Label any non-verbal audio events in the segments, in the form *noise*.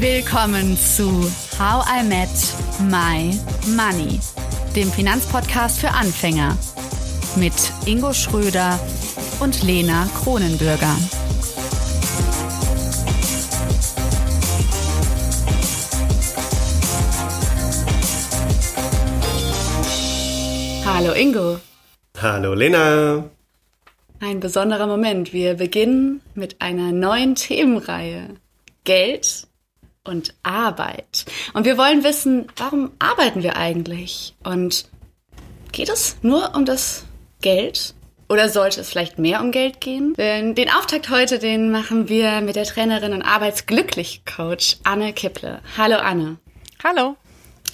Willkommen zu How I Met My Money, dem Finanzpodcast für Anfänger mit Ingo Schröder und Lena Kronenbürger. Hallo Ingo. Hallo Lena. Ein besonderer Moment. Wir beginnen mit einer neuen Themenreihe. Geld und Arbeit. Und wir wollen wissen, warum arbeiten wir eigentlich? Und geht es nur um das Geld? Oder sollte es vielleicht mehr um Geld gehen? Den Auftakt heute, den machen wir mit der Trainerin und Arbeitsglücklich-Coach Anne Kipple. Hallo Anne. Hallo.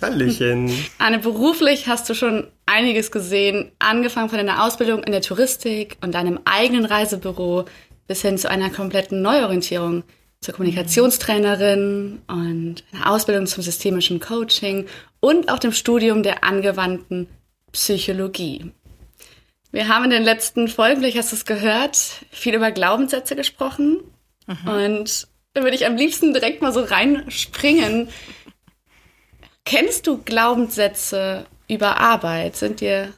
Hallöchen. Anne, beruflich hast du schon einiges gesehen, angefangen von deiner Ausbildung in der Touristik und deinem eigenen Reisebüro bis hin zu einer kompletten Neuorientierung zur Kommunikationstrainerin und einer Ausbildung zum systemischen Coaching und auch dem Studium der angewandten Psychologie. Wir haben in den letzten Folgen, vielleicht hast du es gehört, viel über Glaubenssätze gesprochen. Mhm. Und da würde ich am liebsten direkt mal so reinspringen. Kennst du Glaubenssätze über Arbeit? Sind dir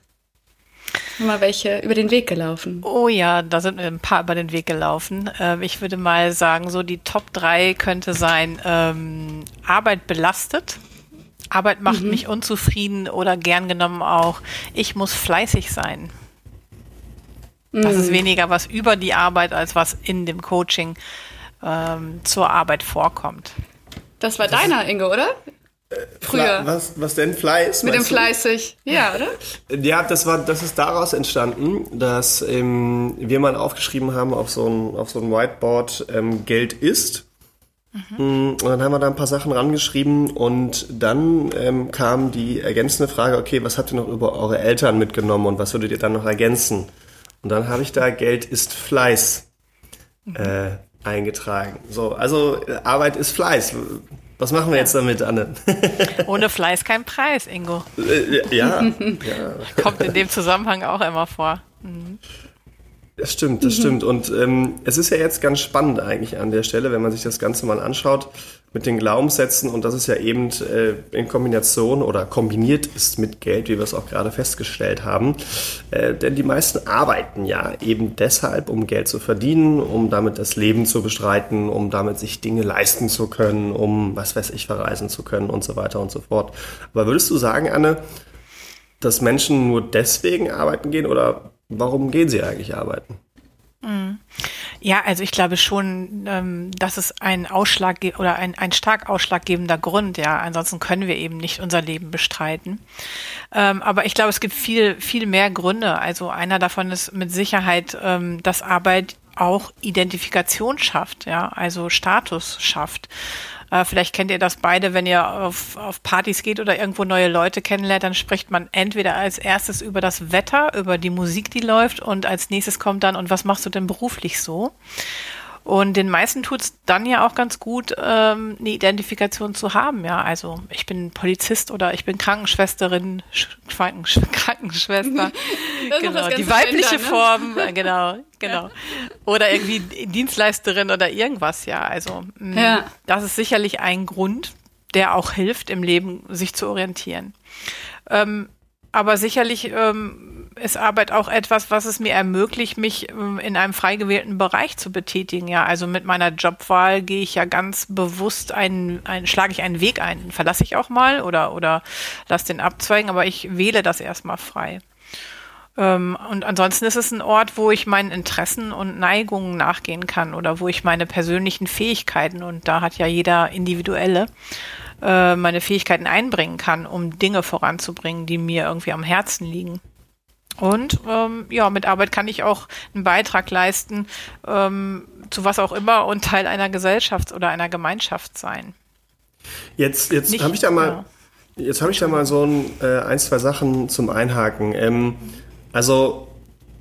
mal welche über den Weg gelaufen? Oh ja, da sind mir ein paar über den Weg gelaufen. Ähm, ich würde mal sagen, so die Top 3 könnte sein, ähm, Arbeit belastet. Arbeit macht mhm. mich unzufrieden oder gern genommen auch, ich muss fleißig sein. Mhm. Das ist mhm. weniger was über die Arbeit, als was in dem Coaching ähm, zur Arbeit vorkommt. Das war das deiner, Inge, oder? Früher. Was, was denn? Fleiß? Mit dem Fleißig. Ja, *laughs* oder? Ja, das war, das ist daraus entstanden, dass ähm, wir mal aufgeschrieben haben auf so ein, auf so ein Whiteboard, ähm, Geld ist. Mhm. Mm, und dann haben wir da ein paar Sachen rangeschrieben und dann ähm, kam die ergänzende Frage, okay, was habt ihr noch über eure Eltern mitgenommen und was würdet ihr dann noch ergänzen? Und dann habe ich da Geld ist Fleiß mhm. äh, eingetragen. So, also Arbeit ist Fleiß. Was machen wir jetzt damit, Anne? *laughs* Ohne Fleiß kein Preis, Ingo. Äh, ja, ja. *laughs* Kommt in dem Zusammenhang auch immer vor. Mhm. Das stimmt, das mhm. stimmt. Und ähm, es ist ja jetzt ganz spannend eigentlich an der Stelle, wenn man sich das Ganze mal anschaut mit den Glaubenssätzen und das ist ja eben äh, in Kombination oder kombiniert ist mit Geld, wie wir es auch gerade festgestellt haben. Äh, denn die meisten arbeiten ja eben deshalb, um Geld zu verdienen, um damit das Leben zu bestreiten, um damit sich Dinge leisten zu können, um was weiß ich verreisen zu können und so weiter und so fort. Aber würdest du sagen, Anne, dass Menschen nur deswegen arbeiten gehen oder warum gehen sie eigentlich arbeiten? Mhm. Ja, also ich glaube schon, ähm, dass es ein Ausschlag oder ein, ein stark ausschlaggebender Grund, ja. Ansonsten können wir eben nicht unser Leben bestreiten. Ähm, aber ich glaube, es gibt viel, viel mehr Gründe. Also einer davon ist mit Sicherheit, ähm, dass Arbeit auch Identifikation schafft, ja, also Status schafft. Äh, vielleicht kennt ihr das beide, wenn ihr auf, auf Partys geht oder irgendwo neue Leute kennenlernt, dann spricht man entweder als erstes über das Wetter, über die Musik, die läuft und als nächstes kommt dann, und was machst du denn beruflich so? Und den meisten tut es dann ja auch ganz gut, ähm, eine Identifikation zu haben. Ja, also ich bin Polizist oder ich bin Krankenschwesterin, *laughs* Krankenschwester. *laughs* genau, die weibliche Kinder, ne? Form, äh, genau, *laughs* genau. Oder irgendwie Dienstleisterin oder irgendwas, ja. Also mh, mm, ja. das ist sicherlich ein Grund, der auch hilft, im Leben sich zu orientieren. Ähm, aber sicherlich ähm, ist Arbeit auch etwas, was es mir ermöglicht, mich ähm, in einem frei gewählten Bereich zu betätigen. Ja, also mit meiner Jobwahl gehe ich ja ganz bewusst einen, einen schlage ich einen Weg ein. Verlasse ich auch mal oder, oder lass den abzweigen, aber ich wähle das erstmal frei. Ähm, und ansonsten ist es ein Ort, wo ich meinen Interessen und Neigungen nachgehen kann oder wo ich meine persönlichen Fähigkeiten, und da hat ja jeder individuelle, äh, meine Fähigkeiten einbringen kann, um Dinge voranzubringen, die mir irgendwie am Herzen liegen. Und ähm, ja, mit Arbeit kann ich auch einen Beitrag leisten, ähm, zu was auch immer und Teil einer Gesellschaft oder einer Gemeinschaft sein. Jetzt, jetzt habe ich da mal, ja. jetzt habe ich da mal so ein, äh, ein, zwei Sachen zum Einhaken. Ähm, also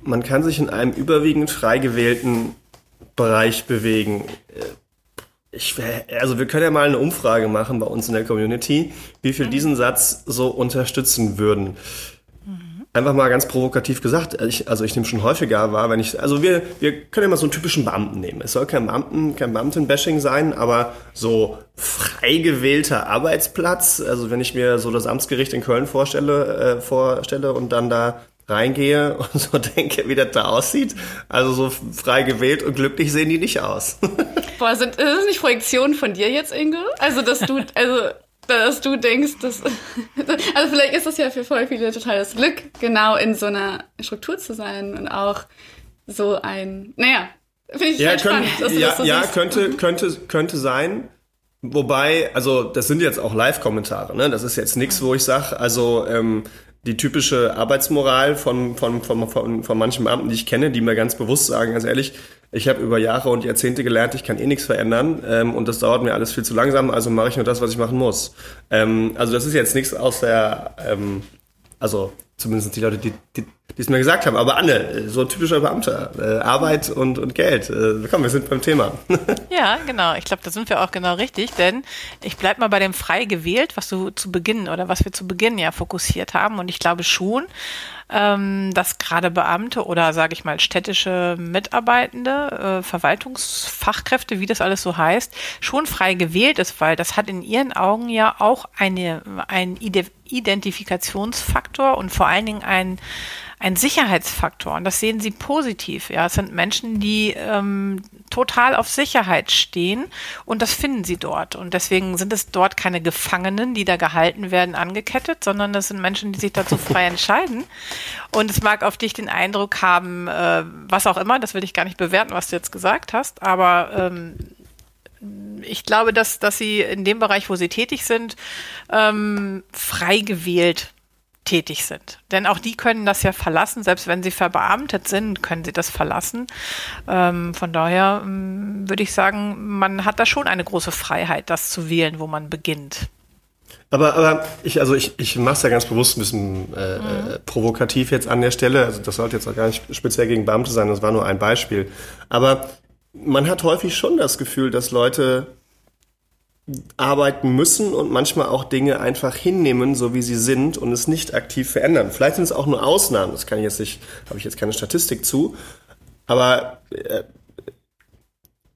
man kann sich in einem überwiegend frei gewählten Bereich bewegen. Äh, ich, also wir können ja mal eine Umfrage machen bei uns in der Community, wie viel mhm. diesen Satz so unterstützen würden. Einfach mal ganz provokativ gesagt, ich, also ich nehme schon häufiger wahr, wenn ich, also wir, wir können ja mal so einen typischen Beamten nehmen. Es soll kein Beamten, kein Beamtenbashing sein, aber so frei gewählter Arbeitsplatz, also wenn ich mir so das Amtsgericht in Köln vorstelle, äh, vorstelle und dann da reingehe *laughs* und so denke, wie das da aussieht. Also so frei gewählt und glücklich sehen die nicht aus. *laughs* Boah, sind, ist das nicht Projektionen von dir jetzt, Inge? Also, dass du, *laughs* also dass du denkst, dass. *laughs* Also vielleicht ist das ja für voll viele totales Glück, genau in so einer Struktur zu sein und auch so ein. Naja, finde ich ja, halt können, spannend, dass ja, das so Ja, siehst. könnte, könnte, könnte sein. Wobei, also das sind jetzt auch Live-Kommentare, ne? Das ist jetzt nichts, wo ich sage, also ähm, die typische Arbeitsmoral von, von, von, von, von manchen Beamten, die ich kenne, die mir ganz bewusst sagen, ganz ehrlich, ich habe über Jahre und Jahrzehnte gelernt, ich kann eh nichts verändern ähm, und das dauert mir alles viel zu langsam, also mache ich nur das, was ich machen muss. Ähm, also das ist jetzt nichts aus der, ähm, also zumindest die Leute, die, die, es mir gesagt haben. Aber Anne, so typischer Beamter, äh, Arbeit und, und Geld. Äh, komm, wir sind beim Thema. *laughs* ja, genau. Ich glaube, da sind wir auch genau richtig, denn ich bleib mal bei dem frei gewählt, was du zu Beginn oder was wir zu Beginn ja fokussiert haben. Und ich glaube schon, ähm, dass gerade Beamte oder sage ich mal städtische Mitarbeitende, äh, Verwaltungsfachkräfte, wie das alles so heißt, schon frei gewählt ist, weil das hat in ihren Augen ja auch eine, ein Identifikationsfaktor und vor allen Dingen ein ein Sicherheitsfaktor und das sehen sie positiv. Ja, es sind Menschen, die ähm, total auf Sicherheit stehen und das finden sie dort. Und deswegen sind es dort keine Gefangenen, die da gehalten werden, angekettet, sondern das sind Menschen, die sich dazu *laughs* frei entscheiden. Und es mag auf dich den Eindruck haben, äh, was auch immer, das will ich gar nicht bewerten, was du jetzt gesagt hast, aber ähm, ich glaube, dass, dass sie in dem Bereich, wo sie tätig sind, ähm, frei gewählt tätig sind. Denn auch die können das ja verlassen, selbst wenn sie verbeamtet sind, können sie das verlassen. Ähm, von daher ähm, würde ich sagen, man hat da schon eine große Freiheit, das zu wählen, wo man beginnt. Aber, aber ich, also ich, ich mache es ja ganz bewusst ein bisschen äh, mhm. provokativ jetzt an der Stelle. Also das sollte jetzt auch gar nicht speziell gegen Beamte sein, das war nur ein Beispiel. Aber man hat häufig schon das Gefühl, dass Leute arbeiten müssen und manchmal auch Dinge einfach hinnehmen, so wie sie sind und es nicht aktiv verändern. Vielleicht sind es auch nur Ausnahmen, das kann ich jetzt nicht, habe ich jetzt keine Statistik zu, aber äh,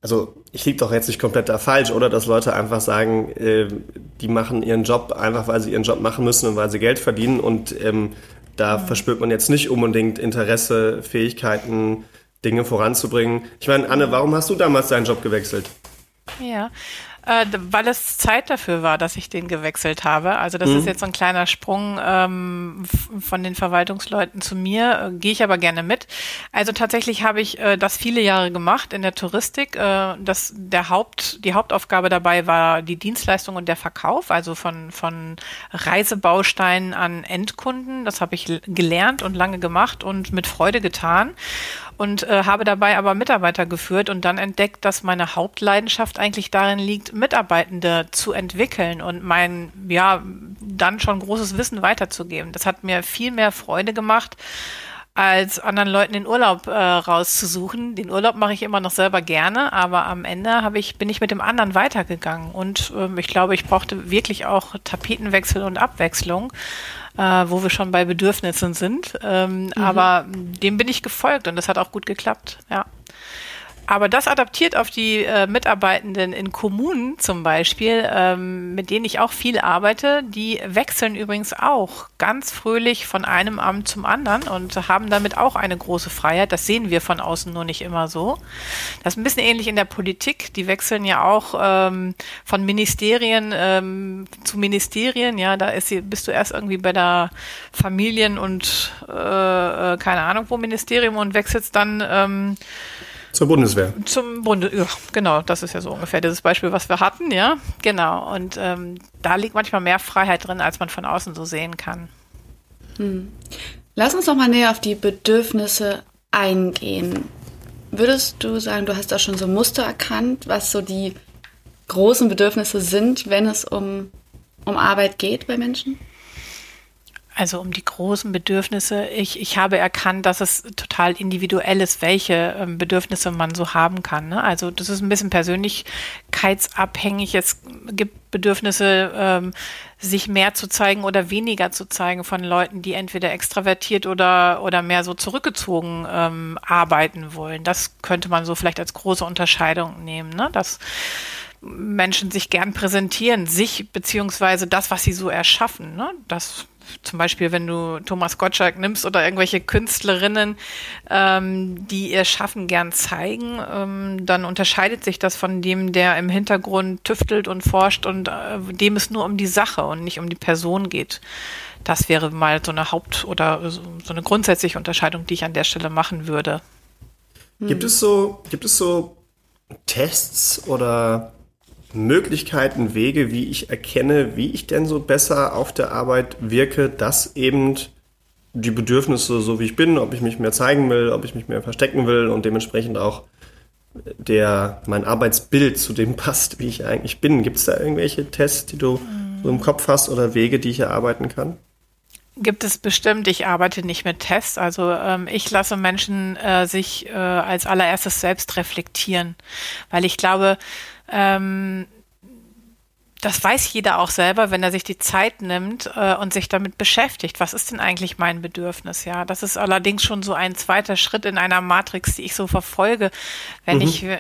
also ich liege doch jetzt nicht komplett da falsch, oder dass Leute einfach sagen, äh, die machen ihren Job einfach, weil sie ihren Job machen müssen und weil sie Geld verdienen und ähm, da mhm. verspürt man jetzt nicht unbedingt Interesse, Fähigkeiten, Dinge voranzubringen. Ich meine, Anne, warum hast du damals deinen Job gewechselt? Ja, äh, weil es Zeit dafür war, dass ich den gewechselt habe. Also das mhm. ist jetzt so ein kleiner Sprung ähm, von den Verwaltungsleuten zu mir, äh, gehe ich aber gerne mit. Also tatsächlich habe ich äh, das viele Jahre gemacht in der Touristik. Äh, das, der Haupt, die Hauptaufgabe dabei war die Dienstleistung und der Verkauf, also von, von Reisebausteinen an Endkunden. Das habe ich gelernt und lange gemacht und mit Freude getan und äh, habe dabei aber Mitarbeiter geführt und dann entdeckt, dass meine Hauptleidenschaft eigentlich darin liegt, Mitarbeitende zu entwickeln und mein, ja, dann schon großes Wissen weiterzugeben. Das hat mir viel mehr Freude gemacht, als anderen Leuten den Urlaub äh, rauszusuchen. Den Urlaub mache ich immer noch selber gerne, aber am Ende habe ich, bin ich mit dem anderen weitergegangen. Und ähm, ich glaube, ich brauchte wirklich auch Tapetenwechsel und Abwechslung äh, wo wir schon bei Bedürfnissen sind. Ähm, mhm. Aber dem bin ich gefolgt und das hat auch gut geklappt, ja. Aber das adaptiert auf die äh, Mitarbeitenden in Kommunen zum Beispiel, ähm, mit denen ich auch viel arbeite. Die wechseln übrigens auch ganz fröhlich von einem Amt zum anderen und haben damit auch eine große Freiheit. Das sehen wir von außen nur nicht immer so. Das ist ein bisschen ähnlich in der Politik. Die wechseln ja auch ähm, von Ministerien ähm, zu Ministerien. Ja, da ist, bist du erst irgendwie bei der Familien- und äh, äh keine Ahnung wo Ministerium und wechselst dann ähm, zur Bundeswehr. Zum Bundes, ja, genau, das ist ja so ungefähr dieses Beispiel, was wir hatten, ja, genau. Und ähm, da liegt manchmal mehr Freiheit drin, als man von außen so sehen kann. Hm. Lass uns noch mal näher auf die Bedürfnisse eingehen. Würdest du sagen, du hast da schon so Muster erkannt, was so die großen Bedürfnisse sind, wenn es um, um Arbeit geht bei Menschen? Also um die großen Bedürfnisse. Ich, ich habe erkannt, dass es total individuell ist, welche ähm, Bedürfnisse man so haben kann. Ne? Also das ist ein bisschen persönlichkeitsabhängig. Es gibt Bedürfnisse, ähm, sich mehr zu zeigen oder weniger zu zeigen von Leuten, die entweder extravertiert oder, oder mehr so zurückgezogen ähm, arbeiten wollen. Das könnte man so vielleicht als große Unterscheidung nehmen. Ne? Dass Menschen sich gern präsentieren, sich beziehungsweise das, was sie so erschaffen. Ne? Das zum Beispiel, wenn du Thomas Gottschalk nimmst oder irgendwelche Künstlerinnen, ähm, die ihr Schaffen gern zeigen, ähm, dann unterscheidet sich das von dem, der im Hintergrund tüftelt und forscht und äh, dem es nur um die Sache und nicht um die Person geht. Das wäre mal so eine Haupt- oder so eine grundsätzliche Unterscheidung, die ich an der Stelle machen würde. Gibt es so, gibt es so Tests oder Möglichkeiten, Wege, wie ich erkenne, wie ich denn so besser auf der Arbeit wirke, dass eben die Bedürfnisse, so wie ich bin, ob ich mich mehr zeigen will, ob ich mich mehr verstecken will und dementsprechend auch der, mein Arbeitsbild zu dem *laughs* passt, wie ich eigentlich bin. Gibt es da irgendwelche Tests, die du so im Kopf hast oder Wege, die ich erarbeiten kann? Gibt es bestimmt. Ich arbeite nicht mit Tests. Also ähm, ich lasse Menschen äh, sich äh, als allererstes selbst reflektieren, weil ich glaube, ähm, das weiß jeder auch selber, wenn er sich die Zeit nimmt äh, und sich damit beschäftigt. Was ist denn eigentlich mein Bedürfnis? Ja, das ist allerdings schon so ein zweiter Schritt in einer Matrix, die ich so verfolge. Wenn mhm. ich äh,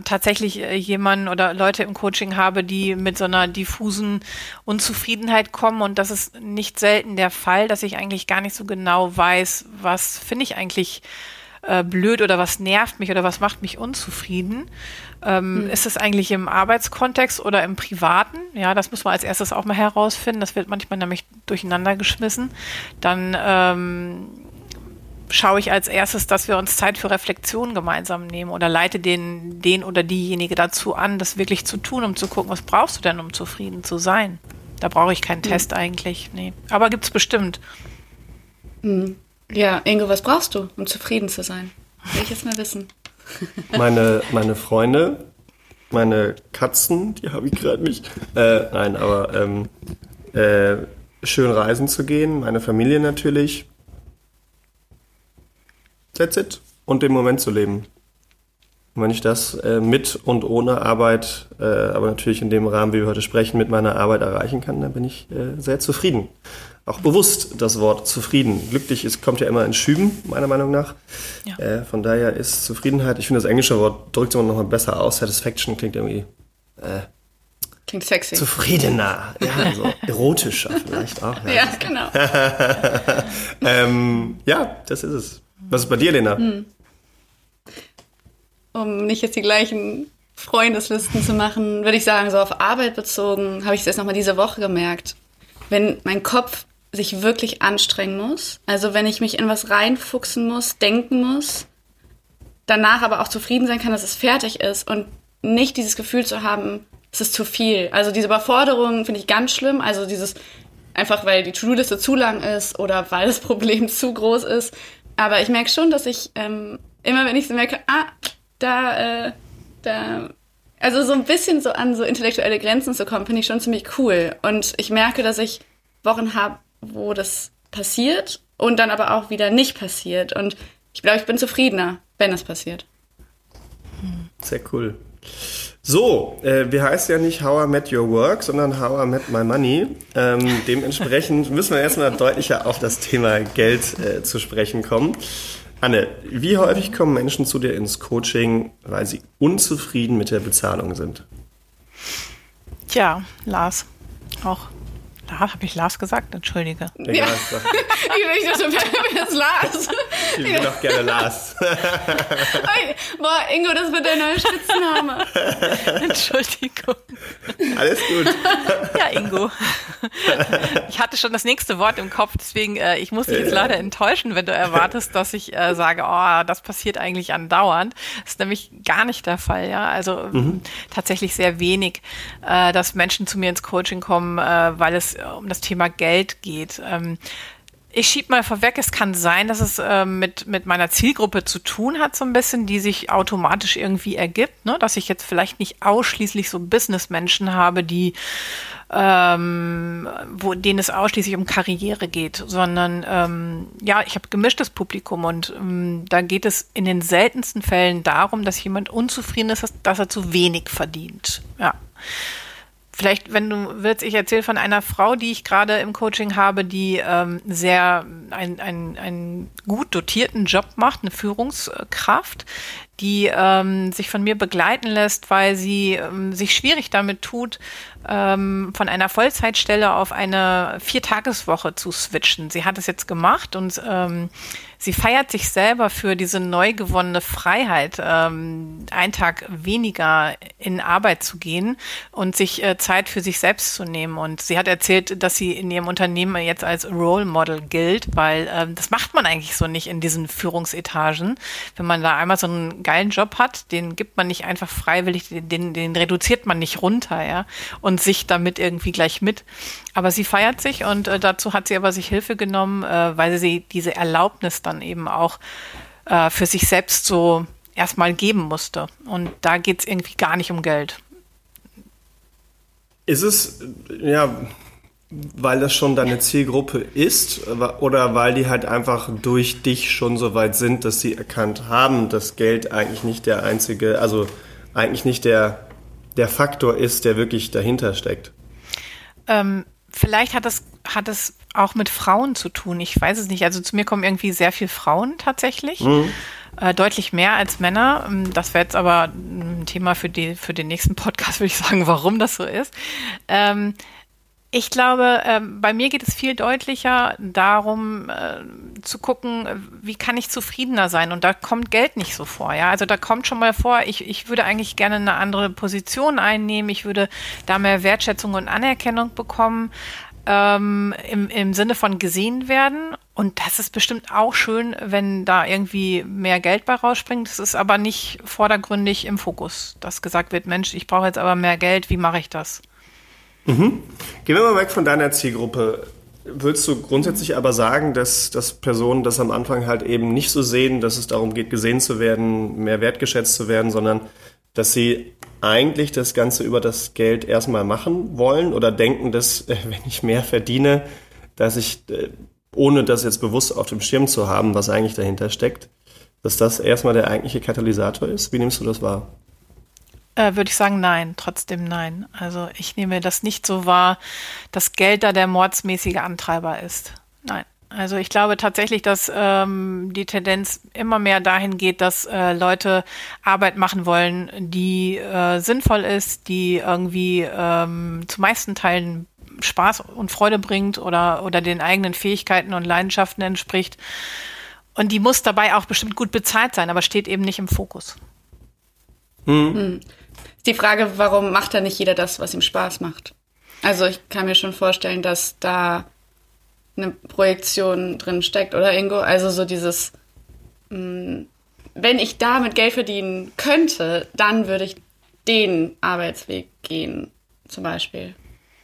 tatsächlich äh, jemanden oder Leute im Coaching habe, die mit so einer diffusen Unzufriedenheit kommen und das ist nicht selten der Fall, dass ich eigentlich gar nicht so genau weiß, was finde ich eigentlich äh, blöd oder was nervt mich oder was macht mich unzufrieden. Ähm, hm. Ist es eigentlich im Arbeitskontext oder im Privaten? Ja, das muss man als erstes auch mal herausfinden. Das wird manchmal nämlich durcheinander geschmissen. Dann ähm, schaue ich als erstes, dass wir uns Zeit für Reflexion gemeinsam nehmen oder leite den, den oder diejenige dazu an, das wirklich zu tun, um zu gucken, was brauchst du denn, um zufrieden zu sein? Da brauche ich keinen hm. Test eigentlich. Nee. Aber gibt es bestimmt. Hm. Ja, Ingo, was brauchst du, um zufrieden zu sein? Will ich jetzt mal wissen. *laughs* meine, meine Freunde, meine Katzen, die habe ich gerade nicht. Äh, nein, aber ähm, äh, schön reisen zu gehen, meine Familie natürlich. That's it. Und den Moment zu leben. Und wenn ich das äh, mit und ohne Arbeit, äh, aber natürlich in dem Rahmen, wie wir heute sprechen, mit meiner Arbeit erreichen kann, dann bin ich äh, sehr zufrieden auch bewusst das Wort zufrieden. Glücklich ist, kommt ja immer in Schüben, meiner Meinung nach. Ja. Äh, von daher ist Zufriedenheit, ich finde das englische Wort drückt es immer noch mal besser aus. Satisfaction klingt irgendwie äh, Klingt sexy. Zufriedener, ja, *laughs* also erotischer vielleicht auch. Ja, ja genau. *laughs* ähm, ja, das ist es. Was ist bei dir, Lena? Hm. Um nicht jetzt die gleichen Freundeslisten zu machen, würde ich sagen, so auf Arbeit bezogen, habe ich es erst nochmal diese Woche gemerkt. Wenn mein Kopf sich wirklich anstrengen muss. Also wenn ich mich in was reinfuchsen muss, denken muss, danach aber auch zufrieden sein kann, dass es fertig ist und nicht dieses Gefühl zu haben, es ist zu viel. Also diese Überforderung finde ich ganz schlimm. Also dieses einfach, weil die To-Do-Liste zu lang ist oder weil das Problem *laughs* zu groß ist. Aber ich merke schon, dass ich ähm, immer, wenn ich so merke, ah, da, äh, da, also so ein bisschen so an so intellektuelle Grenzen zu kommen, finde ich schon ziemlich cool. Und ich merke, dass ich Wochen habe, wo das passiert und dann aber auch wieder nicht passiert. Und ich glaube, ich bin zufriedener, wenn es passiert. Sehr cool. So, äh, wir heißen ja nicht How I Met Your Work, sondern How I Met My Money. Ähm, dementsprechend *laughs* müssen wir erstmal deutlicher auf das Thema Geld äh, zu sprechen kommen. Anne, wie häufig kommen Menschen zu dir ins Coaching, weil sie unzufrieden mit der Bezahlung sind? Tja, Lars, auch habe ich Lars gesagt? Entschuldige. Ja. ja. *laughs* ich dachte, wer ist Lars? Ich will doch gerne Lars. Boah, Ingo, das wird dein neuer Spitzname. *laughs* Entschuldigung. Alles gut. Ja, Ingo. Ich hatte schon das nächste Wort im Kopf, deswegen, äh, ich muss dich jetzt leider enttäuschen, wenn du erwartest, dass ich äh, sage, oh, das passiert eigentlich andauernd. Das ist nämlich gar nicht der Fall, ja. Also mhm. tatsächlich sehr wenig, äh, dass Menschen zu mir ins Coaching kommen, äh, weil es um das Thema Geld geht. Ähm, ich schieb mal vorweg, es kann sein, dass es äh, mit, mit meiner Zielgruppe zu tun hat, so ein bisschen, die sich automatisch irgendwie ergibt, ne? dass ich jetzt vielleicht nicht ausschließlich so Businessmenschen habe, die ähm, wo denen es ausschließlich um Karriere geht, sondern ähm, ja, ich habe gemischtes Publikum und ähm, da geht es in den seltensten Fällen darum, dass jemand unzufrieden ist, dass, dass er zu wenig verdient. Ja. Vielleicht, wenn du willst, ich erzähle von einer Frau, die ich gerade im Coaching habe, die ähm, sehr einen ein gut dotierten Job macht, eine Führungskraft, die ähm, sich von mir begleiten lässt, weil sie ähm, sich schwierig damit tut, ähm, von einer Vollzeitstelle auf eine Viertageswoche zu switchen. Sie hat es jetzt gemacht und ähm, sie feiert sich selber für diese neu gewonnene Freiheit, ähm, einen Tag weniger in Arbeit zu gehen und sich äh, Zeit für sich selbst zu nehmen. Und sie hat erzählt, dass sie in ihrem Unternehmen jetzt als Role Model gilt, weil ähm, das macht man eigentlich so nicht in diesen Führungsetagen. Wenn man da einmal so einen geilen Job hat, den gibt man nicht einfach freiwillig, den, den reduziert man nicht runter, ja, und sich damit irgendwie gleich mit. Aber sie feiert sich und äh, dazu hat sie aber sich Hilfe genommen, äh, weil sie diese Erlaubnis dann eben auch äh, für sich selbst so erstmal geben musste. Und da geht es irgendwie gar nicht um Geld. Ist es, ja, weil das schon deine Zielgruppe ist oder weil die halt einfach durch dich schon so weit sind, dass sie erkannt haben, dass Geld eigentlich nicht der einzige, also eigentlich nicht der, der Faktor ist, der wirklich dahinter steckt? Ähm, vielleicht hat es, hat es auch mit Frauen zu tun. Ich weiß es nicht. Also zu mir kommen irgendwie sehr viele Frauen tatsächlich. Mhm. Äh, deutlich mehr als Männer. Ähm, das wäre jetzt aber ein Thema für, die, für den nächsten Podcast, *laughs* würde ich sagen, warum das so ist. Ähm, ich glaube, äh, bei mir geht es viel deutlicher darum, äh, zu gucken, wie kann ich zufriedener sein. Und da kommt Geld nicht so vor. Ja, also da kommt schon mal vor, ich, ich würde eigentlich gerne eine andere Position einnehmen. Ich würde da mehr Wertschätzung und Anerkennung bekommen. Ähm, im, im Sinne von gesehen werden. Und das ist bestimmt auch schön, wenn da irgendwie mehr Geld bei rausspringt. Das ist aber nicht vordergründig im Fokus, dass gesagt wird, Mensch, ich brauche jetzt aber mehr Geld, wie mache ich das? Mhm. Gehen wir mal weg von deiner Zielgruppe. Würdest du grundsätzlich aber sagen, dass, dass Personen das am Anfang halt eben nicht so sehen, dass es darum geht, gesehen zu werden, mehr wertgeschätzt zu werden, sondern dass sie eigentlich das Ganze über das Geld erstmal machen wollen oder denken, dass *laughs* wenn ich mehr verdiene, dass ich, äh, ohne das jetzt bewusst auf dem Schirm zu haben, was eigentlich dahinter steckt, dass das erstmal der eigentliche Katalysator ist? Wie nimmst du das wahr? Äh, würde ich sagen, nein, trotzdem nein. Also ich nehme das nicht so wahr, dass Geld da der mordsmäßige Antreiber ist. Nein. Also ich glaube tatsächlich, dass ähm, die Tendenz immer mehr dahin geht, dass äh, Leute Arbeit machen wollen, die äh, sinnvoll ist, die irgendwie ähm, zu meisten Teilen Spaß und Freude bringt oder, oder den eigenen Fähigkeiten und Leidenschaften entspricht. Und die muss dabei auch bestimmt gut bezahlt sein, aber steht eben nicht im Fokus. Hm. Die Frage, warum macht da nicht jeder das, was ihm Spaß macht? Also ich kann mir schon vorstellen, dass da eine Projektion drin steckt, oder Ingo? Also so dieses, mh, hm, wenn ich damit Geld verdienen könnte, dann würde ich den Arbeitsweg gehen, zum Beispiel.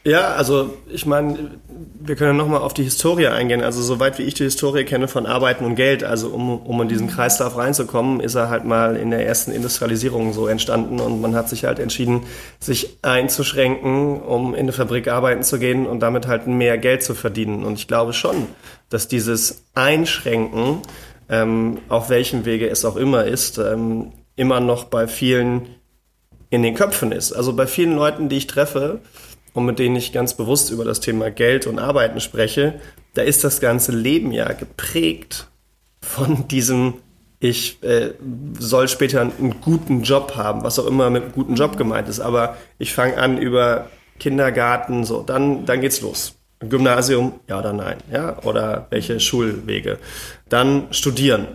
Ja, also ich meine, wir können nochmal auf die Historie eingehen. Also soweit wie ich die Historie kenne von Arbeiten und Geld, also um, um in diesen Kreislauf reinzukommen, ist er halt mal in der ersten Industrialisierung so entstanden und man hat sich halt entschieden, sich einzuschränken, um in eine Fabrik arbeiten zu gehen und damit halt mehr Geld zu verdienen. Und ich glaube schon, dass dieses Einschränken, ähm, auf welchem Wege es auch immer ist, ähm, immer noch bei vielen in den Köpfen ist. Also bei vielen Leuten, die ich treffe, und mit denen ich ganz bewusst über das Thema Geld und Arbeiten spreche, da ist das ganze Leben ja geprägt von diesem, ich äh, soll später einen guten Job haben, was auch immer mit einem guten Job gemeint ist. Aber ich fange an über Kindergarten, so, dann, dann geht's los. Gymnasium, ja oder nein, ja, oder welche Schulwege. Dann studieren,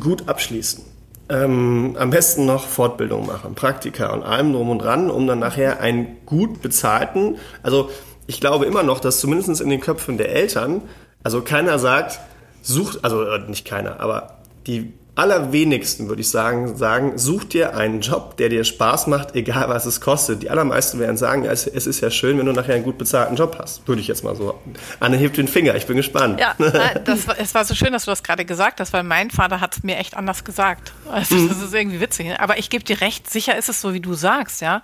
gut abschließen, ähm, am besten noch Fortbildung machen, Praktika und allem drum und dran, um dann nachher einen gut bezahlten, also ich glaube immer noch, dass zumindest in den Köpfen der Eltern, also keiner sagt, sucht, also äh, nicht keiner, aber die allerwenigsten, würde ich sagen, sagen, such dir einen Job, der dir Spaß macht, egal was es kostet. Die allermeisten werden sagen, ja, es, es, ist ja schön, wenn du nachher einen gut bezahlten Job hast. Würde ich jetzt mal so. Anne hebt den Finger, ich bin gespannt. Ja, *laughs* das war, es war so schön, dass du das gerade gesagt hast, weil mein Vater hat es mir echt anders gesagt. Also, mhm. das ist irgendwie witzig. Ne? Aber ich gebe dir recht, sicher ist es so, wie du sagst, ja.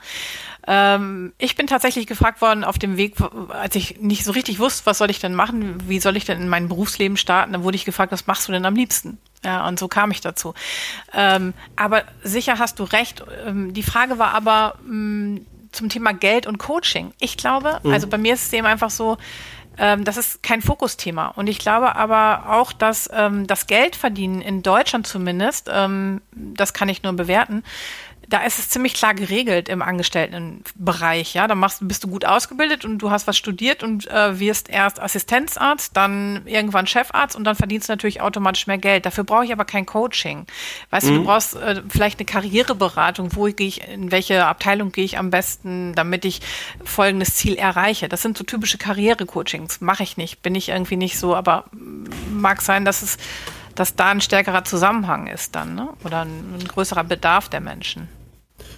Ähm, ich bin tatsächlich gefragt worden auf dem Weg, als ich nicht so richtig wusste, was soll ich denn machen, wie soll ich denn in mein Berufsleben starten, dann wurde ich gefragt, was machst du denn am liebsten? Ja, und so kam ich dazu. Ähm, aber sicher hast du recht. Ähm, die Frage war aber mh, mm, zum Thema Geld und Coaching. Ich glaube, mhm. also bei mir ist es eben einfach so, ähm, das ist kein Fokusthema. Und ich glaube aber auch, dass ähm, das Geldverdienen in Deutschland zumindest, ähm, das kann ich nur bewerten, da ist es ziemlich klar geregelt im Angestelltenbereich. Ja, da machst, bist du gut ausgebildet und du hast was studiert und äh, wirst erst Assistenzarzt, dann irgendwann Chefarzt und dann verdienst du natürlich automatisch mehr Geld. Dafür brauche ich aber kein Coaching. Weißt mhm. du, du mhm. brauchst äh, vielleicht eine Karriereberatung. Wo gehe ich, in welche Abteilung gehe ich am besten, damit ich folgendes Ziel erreiche? Das sind so typische Karrierecoachings. Mache ich nicht, bin ich irgendwie nicht so, aber mag sein, dass es dass da ein stärkerer Zusammenhang ist dann, ne? Oder ein, ein größerer Bedarf der Menschen.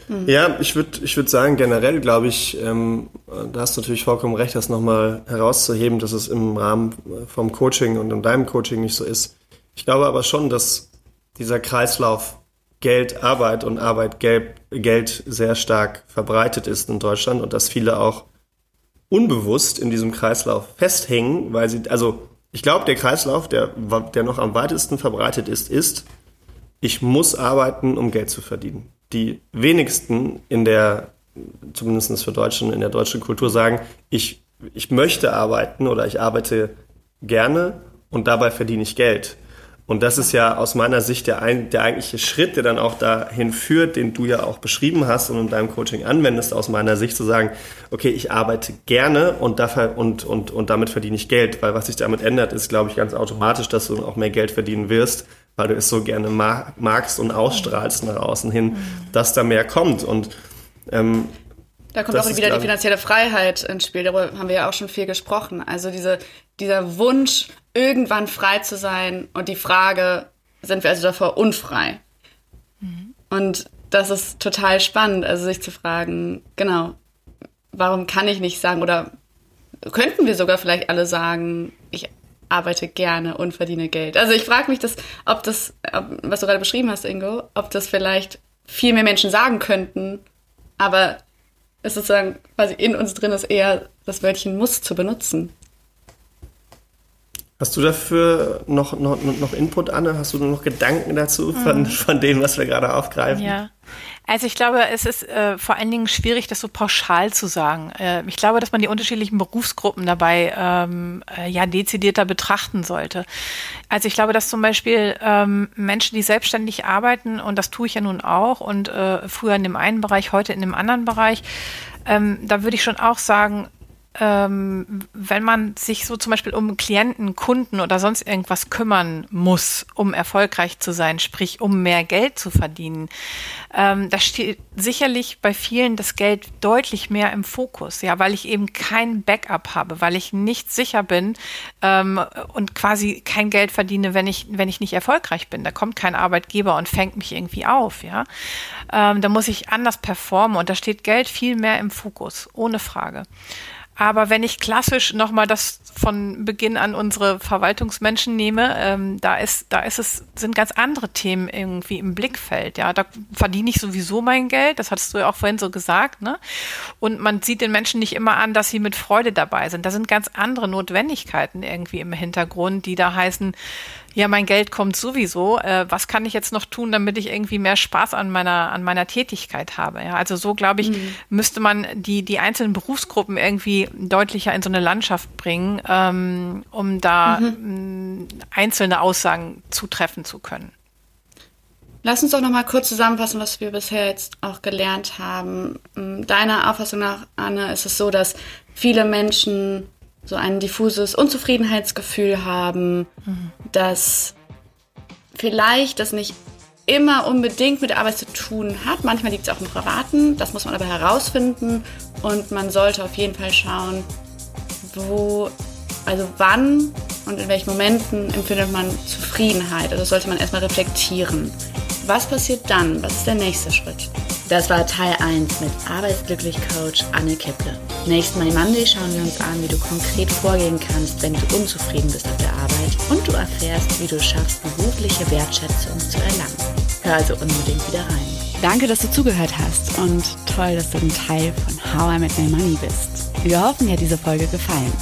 Mhm. Ja, ich würde ich würd sagen, generell glaube ich, ähm, da hast du natürlich vollkommen recht, das nochmal herauszuheben, dass es im Rahmen vom Coaching und in deinem Coaching nicht so ist. Ich glaube aber schon, dass dieser Kreislauf Geld, Arbeit und Arbeit, Geld, Geld sehr stark verbreitet ist in Deutschland und dass viele auch unbewusst in diesem Kreislauf festhängen, weil sie, also ich glaube, der Kreislauf, der, der noch am weitesten verbreitet ist, ist, ich muss arbeiten, um Geld zu verdienen die wenigsten in der, zumindest für Deutschen, in der deutschen Kultur sagen, ich, ich möchte arbeiten oder ich arbeite gerne und dabei verdiene ich Geld. Und das ist ja aus meiner Sicht der, ein, der eigentliche Schritt, der dann auch dahin führt, den du ja auch beschrieben hast und in deinem Coaching anwendest, aus meiner Sicht zu sagen, okay, ich arbeite gerne und, dafür, und, und, und damit verdiene ich Geld. Weil was sich damit ändert, ist, glaube ich, ganz automatisch, dass du auch mehr Geld verdienen wirst, weil du es so gerne magst und ausstrahlst nach außen hin, mhm. dass da mehr kommt. Und ähm, da kommt auch wieder die finanzielle Freiheit ins Spiel. Darüber haben wir ja auch schon viel gesprochen. Also diese, dieser Wunsch, irgendwann frei zu sein und die Frage, sind wir also davor unfrei? Mhm. Und das ist total spannend, also sich zu fragen, genau, warum kann ich nicht sagen oder könnten wir sogar vielleicht alle sagen, ich arbeite gerne und verdiene Geld. Also ich frage mich, das, ob das, ob, was du gerade beschrieben hast, Ingo, ob das vielleicht viel mehr Menschen sagen könnten, aber es sozusagen quasi in uns drin ist eher das Wörtchen muss zu benutzen. Hast du dafür noch, noch, noch Input, Anne? Hast du noch Gedanken dazu von, mhm. von dem, was wir gerade aufgreifen? Ja. Also ich glaube, es ist äh, vor allen Dingen schwierig, das so pauschal zu sagen. Äh, ich glaube, dass man die unterschiedlichen Berufsgruppen dabei ähm, äh, ja dezidierter betrachten sollte. Also ich glaube, dass zum Beispiel ähm, Menschen, die selbstständig arbeiten, und das tue ich ja nun auch, und äh, früher in dem einen Bereich, heute in dem anderen Bereich, ähm, da würde ich schon auch sagen, ähm, wenn man sich so zum Beispiel um Klienten, Kunden oder sonst irgendwas kümmern muss, um erfolgreich zu sein, sprich um mehr Geld zu verdienen, ähm, da steht sicherlich bei vielen das Geld deutlich mehr im Fokus, ja, weil ich eben kein Backup habe, weil ich nicht sicher bin ähm, und quasi kein Geld verdiene, wenn ich wenn ich nicht erfolgreich bin. Da kommt kein Arbeitgeber und fängt mich irgendwie auf, ja. Ähm, da muss ich anders performen und da steht Geld viel mehr im Fokus, ohne Frage. Aber wenn ich klassisch nochmal das von Beginn an unsere Verwaltungsmenschen nehme, ähm, da ist, da ist es, sind ganz andere Themen irgendwie im Blickfeld. Ja, da verdiene ich sowieso mein Geld. Das hattest du ja auch vorhin so gesagt, ne? Und man sieht den Menschen nicht immer an, dass sie mit Freude dabei sind. Da sind ganz andere Notwendigkeiten irgendwie im Hintergrund, die da heißen, ja, mein Geld kommt sowieso. Äh, was kann ich jetzt noch tun, damit ich irgendwie mehr Spaß an meiner, an meiner Tätigkeit habe? Ja, also so glaube ich, mhm. müsste man die, die einzelnen Berufsgruppen irgendwie deutlicher in so eine Landschaft bringen, ähm, um da mhm. einzelne Aussagen zutreffen zu können. Lass uns doch noch mal kurz zusammenfassen, was wir bisher jetzt auch gelernt haben. Deiner Auffassung nach, Anne, ist es so, dass viele Menschen so ein diffuses Unzufriedenheitsgefühl haben, mhm. dass vielleicht das nicht immer unbedingt mit der Arbeit zu tun hat. Manchmal liegt es auch im Privaten, das muss man aber herausfinden und man sollte auf jeden Fall schauen, wo, also wann und in welchen Momenten empfindet man Zufriedenheit. Also das sollte man erstmal reflektieren. Was passiert dann? Was ist der nächste Schritt? Das war Teil 1 mit Arbeitsglücklich-Coach Anne Kipple. Nächsten Money Monday schauen wir uns an, wie du konkret vorgehen kannst, wenn du unzufrieden bist auf der Arbeit und du erfährst, wie du schaffst, berufliche Wertschätzung zu erlangen. Hör also unbedingt wieder rein. Danke, dass du zugehört hast und toll, dass du ein Teil von How I Met My Money bist. Wir hoffen, dir hat diese Folge gefallen.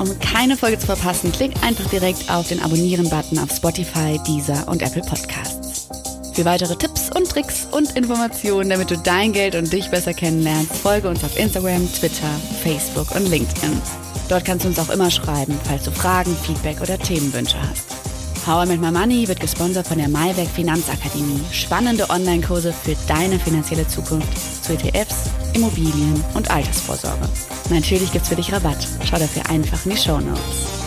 Um keine Folge zu verpassen, klick einfach direkt auf den Abonnieren-Button auf Spotify, Deezer und Apple Podcasts. Für weitere Tipps Tricks und Informationen, damit du dein Geld und dich besser kennenlernst, folge uns auf Instagram, Twitter, Facebook und LinkedIn. Dort kannst du uns auch immer schreiben, falls du Fragen, Feedback oder Themenwünsche hast. How I Met My Money wird gesponsert von der Maiwerk Finanzakademie. Spannende Online-Kurse für deine finanzielle Zukunft zu ETFs, Immobilien und Altersvorsorge. Natürlich gibt's für dich Rabatt. Schau dafür einfach in die Show Notes.